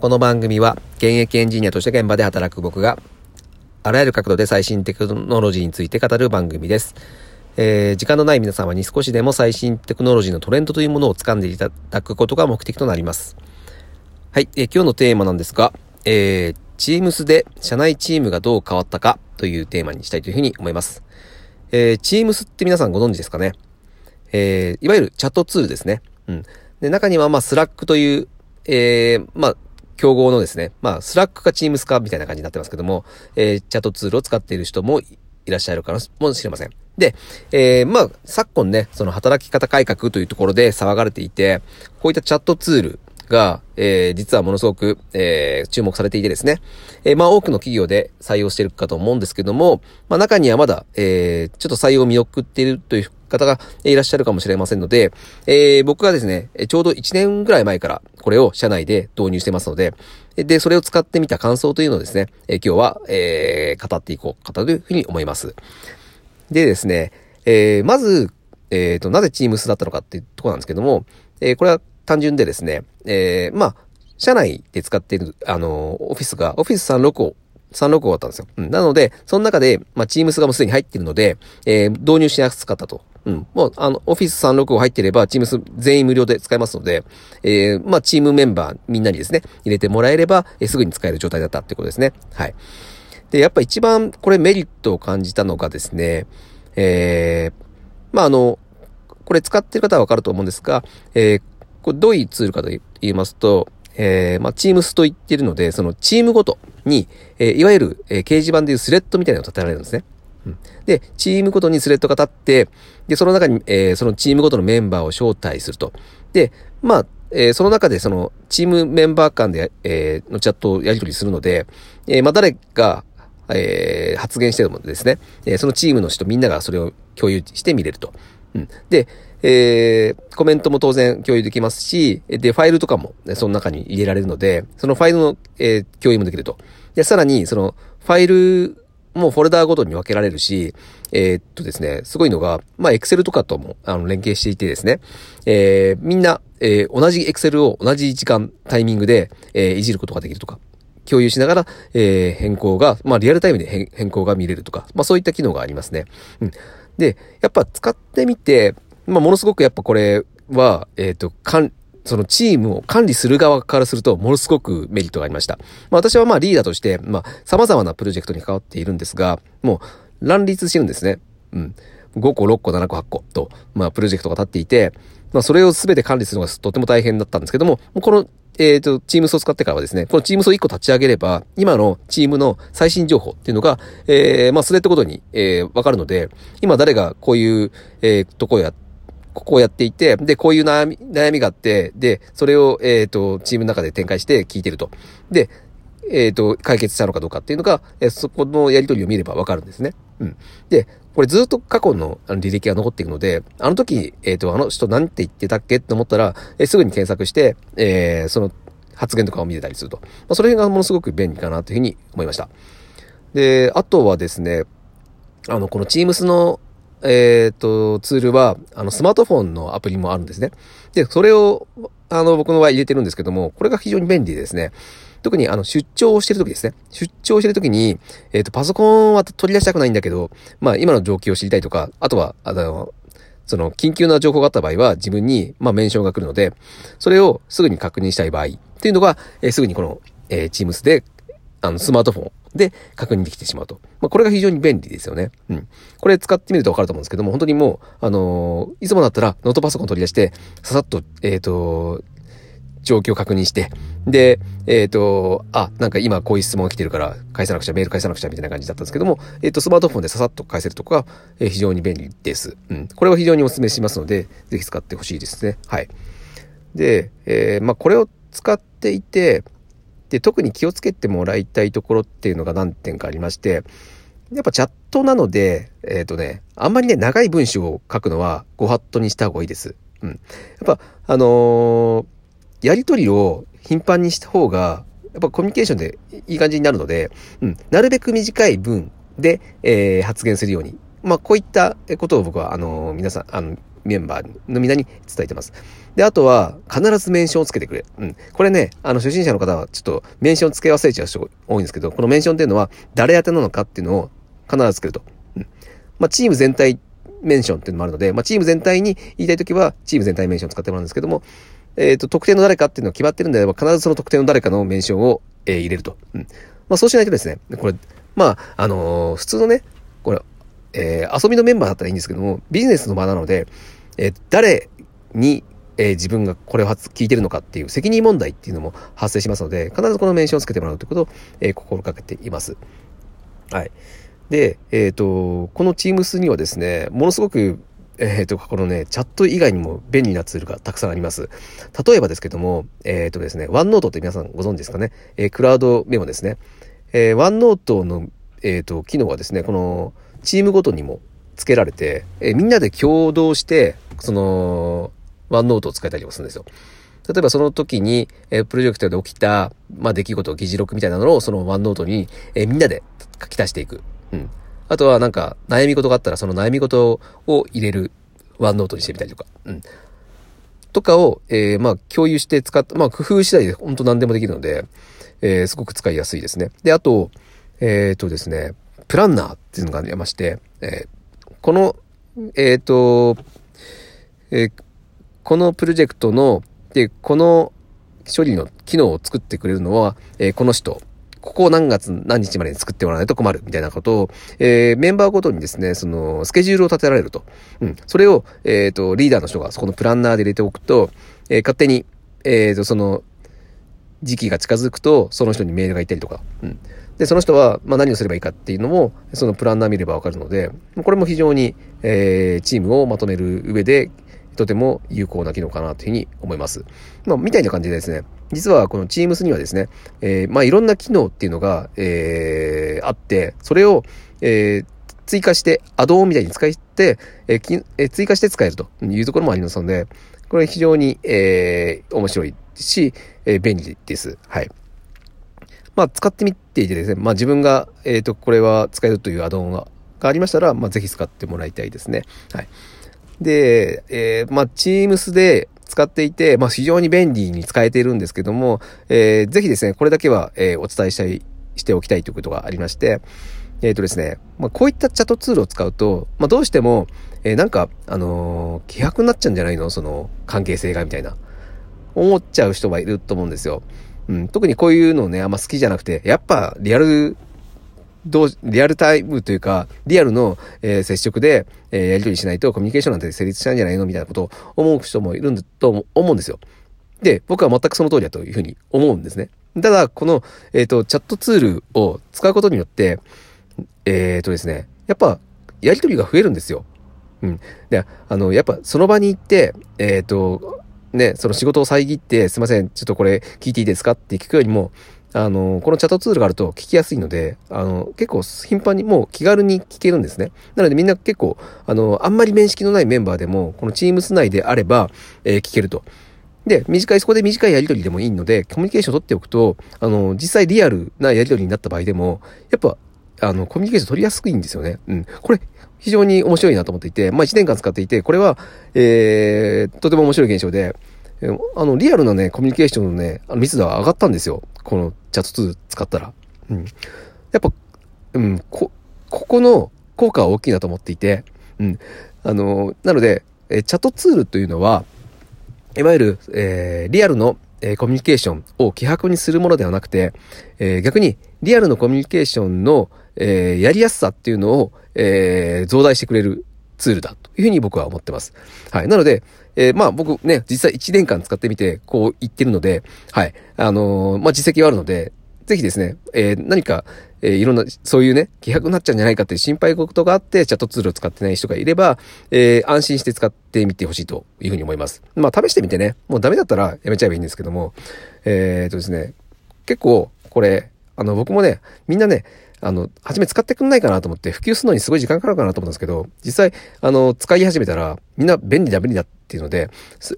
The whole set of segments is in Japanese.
この番組は現役エンジニアとして現場で働く僕があらゆる角度で最新テクノロジーについて語る番組です。えー、時間のない皆様に少しでも最新テクノロジーのトレンドというものを掴んでいただくことが目的となります。はい、えー、今日のテーマなんですが、えー、Teams で社内チームがどう変わったかというテーマにしたいというふうに思います。えー、Teams って皆さんご存知ですかね？えー、いわゆるチャットツールですね。うん。で、中には、まあ、 Slackという、えー、まあ、競合のですね、まあ、 Slackか Teamsかみたいな感じになってますけども、えー、チャットツールを使っている人もいらっしゃるかもしれません。で、えー、まあ、昨今ね、その働き方改革というところで騒がれていて、こういったチャットツールが、えー、実はものすごく、えー、注目されていてですね、えー、まあ、多くの企業で採用しているかと思うんですけども、まあ、中にはまだ、えー、ちょっと採用を見送っているという方がいらっしゃるかもしれませんので、えー、僕がですね、ちょうど1年ぐらい前からこれを社内で導入してますので、で、それを使ってみた感想というのをですね、え今日は、えー、語っていこうかというふうに思います。でですね、えー、まず、えっ、ー、と、なぜ Teams だったのかっていうところなんですけども、えー、これは単純でですね、えー、まあ、社内で使っている、あの、オフィスが、オフィス365 365だったんですよ。うん。なので、その中で、まあ、Teams がもうすでに入っているので、えー、導入しやすかったと。うん。もう、あの、Office 365入ってれば、Teams 全員無料で使えますので、えー、まあ、チームメンバーみんなにですね、入れてもらえれば、えー、すぐに使える状態だったってことですね。はい。で、やっぱ一番これメリットを感じたのがですね、えー、まあ、あの、これ使ってる方はわかると思うんですが、えー、これどういうツールかと言いますと、えー、まあ、チームスと言ってるので、そのチームごとに、えー、いわゆる、えー、掲示板でいうスレッドみたいなのを立てられるんですね。うん、で、チームごとにスレッドが立って、で、その中に、えー、そのチームごとのメンバーを招待すると。で、まあ、えー、その中でそのチームメンバー間で、えー、のチャットをやり取りするので、えー、まあ、誰が、えー、発言してるもですね、えー、そのチームの人みんながそれを共有して見れると。うん。で、えー、コメントも当然共有できますし、で、ファイルとかも、ね、その中に入れられるので、そのファイルの、えー、共有もできると。で、さらに、その、ファイルもうフォルダーごとに分けられるし、えー、っとですね、すごいのが、まあ、エクセルとかとも、あの、連携していてですね、えー、みんな、えー、同じエクセルを同じ時間、タイミングで、えー、いじることができるとか、共有しながら、えー、変更が、まあ、リアルタイムで変更が見れるとか、まあ、そういった機能がありますね。うん。で、やっぱ使ってみて、まあ、ものすごくやっぱこれは、えっ、と、そのチームを管理する側からすると、ものすごくメリットがありました。まあ私はまあリーダーとして、まあ様々なプロジェクトに関わっているんですが、もう乱立してるんですね。うん。5個、6個、7個、8個と、まあプロジェクトが立っていて、まあそれを全て管理するのがとても大変だったんですけども、このえっ、ー、と、チームスを使ってからはですね、このチームスを1個立ち上げれば、今のチームの最新情報っていうのが、えー、まあ、スレッドごとに、えー、わかるので、今誰がこういう、えー、とこや、ここをやっていて、で、こういう悩み、悩みがあって、で、それを、えっ、ー、と、チームの中で展開して聞いてると。で、えっ、ー、と、解決したのかどうかっていうのが、えー、そこのやりとりを見ればわかるんですね。うん。で、これずっと過去の履歴が残っていくので、あの時、えっ、ー、と、あの人何て言ってたっけって思ったら、え、すぐに検索して、えー、その発言とかを見てたりすると。まあ、それがものすごく便利かなというふうに思いました。で、あとはですね、あの、この Teams のえっ、ー、と、ツールは、あの、スマートフォンのアプリもあるんですね。で、それを、あの、僕の場合入れてるんですけども、これが非常に便利ですね。特に、あの、出張をしてるときですね。出張してるときに、えっ、ー、と、パソコンは取り出したくないんだけど、まあ、今の状況を知りたいとか、あとは、あの、その、緊急な情報があった場合は、自分に、まあ、メンションが来るので、それをすぐに確認したい場合っていうのが、えー、すぐにこの、えー、Teams で、あの、スマートフォンで確認できてしまうと。まあ、これが非常に便利ですよね。うん。これ使ってみるとわかると思うんですけども、本当にもう、あのー、いつもだったらノートパソコン取り出して、ささっと、えっ、ー、と、状況を確認して、で、えっ、ー、と、あ、なんか今こういう質問が来てるから返さなくちゃ、メール返さなくちゃみたいな感じだったんですけども、えっ、と、スマートフォンでささっと返せるとか、え非常に便利です。うん。これは非常にお勧めしますので、ぜひ使ってほしいですね。はい。で、えまあ、これを使っていて、で、特に気をつけてもらいたいところっていうのが何点かありまして、やっぱチャットなので、えっ、ー、とね、あんまりね、長い文章を書くのはご法度にした方がいいです。うん。やっぱ、あのー、やりとりを頻繁にした方が、やっぱコミュニケーションでいい感じになるので、うん、なるべく短い文で、えー、発言するように。まあ、こういったことを僕は、あのー、皆さん、あの、メンバーのみんなに伝えてます。で、あとは、必ずメンションをつけてくれ。うん。これね、あの、初心者の方は、ちょっと、メンションつけ忘れちゃう人が多いんですけど、このメンションっていうのは、誰宛てなのかっていうのを必ずつけると。うん。まあ、チーム全体メンションっていうのもあるので、まあ、チーム全体に言いたいときは、チーム全体メンションを使ってもらうんですけども、えっ、ー、と、特定の誰かっていうのが決まってるんであれば、必ずその特定の誰かのメンションを、えー、入れると。うん。まあ、そうしないとですね、これ、まあ、あのー、普通のね、これ、えー、遊びのメンバーだったらいいんですけども、ビジネスの場なので、えー、誰に、えー、自分がこれを聞いてるのかっていう責任問題っていうのも発生しますので、必ずこのメンションをつけてもらうということを、えー、心がけています。はい。で、えっ、ー、と、この Teams にはですね、ものすごくえっ、ー、と、このね、チャット以外にも便利なツールがたくさんあります。例えばですけども、えっ、ー、とですね、ワンノートって皆さんご存知ですかね？えー、クラウドメモですね。えー、ワンノートの、えっ、と、機能はですね、この、チームごとにも付けられて、えみんなで共同して、その、ワンノートを使えたりもするんですよ。例えばその時に、えプロジェクトで起きた、まあ、出来事、議事録みたいなのをそのワンノートに、えみんなで書き足していく。うん。あとはなんか悩み事があったらその悩み事を入れるワンノートにしてみたりとか。うん。とかを、えー、まあ共有して使って、まあ工夫次第で本当何でもできるので、えー、すごく使いやすいですね。で、あと、えっ、ー、とですね、プランナーっていうのがありまして、えー、この、えっ、ー、と、えー、このプロジェクトの、で、この処理の機能を作ってくれるのは、えー、この人ここを何月何日までに作ってもらわないと困るみたいなことを、えー、メンバーごとにですね、その、スケジュールを立てられると。うん。それを、えっ、ー、と、リーダーの人がそこのプランナーで入れておくと、えー、勝手に、えっ、と、その、時期が近づくと、その人にメールが行ったりとか。うん。で、その人は、まあ、何をすればいいかっていうのも、そのプランナー見ればわかるので、これも非常に、えー、チームをまとめる上で、とても有効な機能かなというふうに思います。まあ、みたいな感じでですね、実はこの Teams にはですね、えー、まあいろんな機能っていうのが、えー、あって、それを、えー、追加して、アドオンみたいに使って、えーえー、追加して使えるというところもありますので、これ非常に、えー、面白いし、えー、便利です。はい。まあ、使ってみっていてですね、まあ自分が、えっ、ー、と、これは使えるというアドオンがありましたら、まあぜひ使ってもらいたいですね。はい。で、えー、まあ、Teams で、使っていて、まあ、非常に便利に使えているんですけども、えー、ぜひですね、これだけは、えー、お伝えしたい、しておきたいということがありまして、えっ、とですね、まあ、こういったチャットツールを使うと、まあ、どうしても、えー、なんか、あのー、希薄になっちゃうんじゃないの？その、関係性が、みたいな。思っちゃう人がいると思うんですよ。うん、特にこういうのね、あんま好きじゃなくて、やっぱリアルどう、リアルタイムというか、リアルの、えー、接触で、えー、やり取りしないとコミュニケーションなんて成立しないんじゃないのみたいなことを思う人もいるんだと思うんですよ。で、僕は全くその通りだというふうに思うんですね。ただ、この、えっ、ー、と、チャットツールを使うことによって、えっ、とですね、やっぱ、やり取りが増えるんですよ。うん。で、あの、やっぱその場に行って、えっ、と、ね、その仕事を遮って、すいません、ちょっとこれ聞いていいですかって聞くよりも、あの、このチャットツールがあると聞きやすいので、あの、結構頻繁にもう気軽に聞けるんですね。なのでみんな結構、あの、あんまり面識のないメンバーでも、このチームス内であれば、えー、聞けると。で、短い、そこで短いやりとりでもいいので、コミュニケーションを取っておくと、あの、実際リアルなやりとりになった場合でも、やっぱ、あの、コミュニケーション取りやすいんですよね。うん。これ、非常に面白いなと思っていて、まあ1年間使っていて、これは、えー、とても面白い現象で、あの、リアルなね、コミュニケーションのね、密度は上がったんですよ。このチャットツール使ったら。うん。やっぱ、うん、こ、ここの効果は大きいなと思っていて、うん。あの、なので、えチャットツールというのは、いわゆる、えー、リアルの、え、コミュニケーションを希薄にするものではなくて、え、逆にリアルのコミュニケーションの、え、やりやすさっていうのを、え、増大してくれるツールだというふうに僕は思ってます。はい。なので、えー、まあ僕ね、実際1年間使ってみて、こう言ってるので、はい。あのー、まあ実績はあるので、ぜひですね、えー、何か、えー、いろんな、そういうね、希薄になっちゃうんじゃないかっていう心配事があって、チャットツールを使ってない人がいれば、えー、安心して使ってみてほしいというふうに思います。まあ試してみてね、もうダメだったらやめちゃえばいいんですけども、えー、とですね、結構、これ、あの、僕もね、みんなね、あの、初め使ってくんないかなと思って、普及するのにすごい時間かかるかなと思ったんですけど、実際、あの、使い始めたら、みんな便利だ便利だっていうので、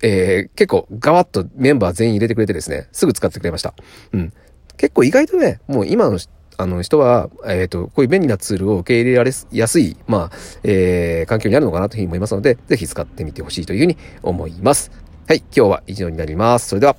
えー、結構ガワッとメンバー全員入れてくれてですね、すぐ使ってくれました。うん。結構意外とね、もう今の、あの人は、えっ、ー、と、こういう便利なツールを受け入れられやすい、まあ、えー、環境にあるのかなというふうに思いますので、ぜひ使ってみてほしいというふうに思います。はい、今日は以上になります。それでは。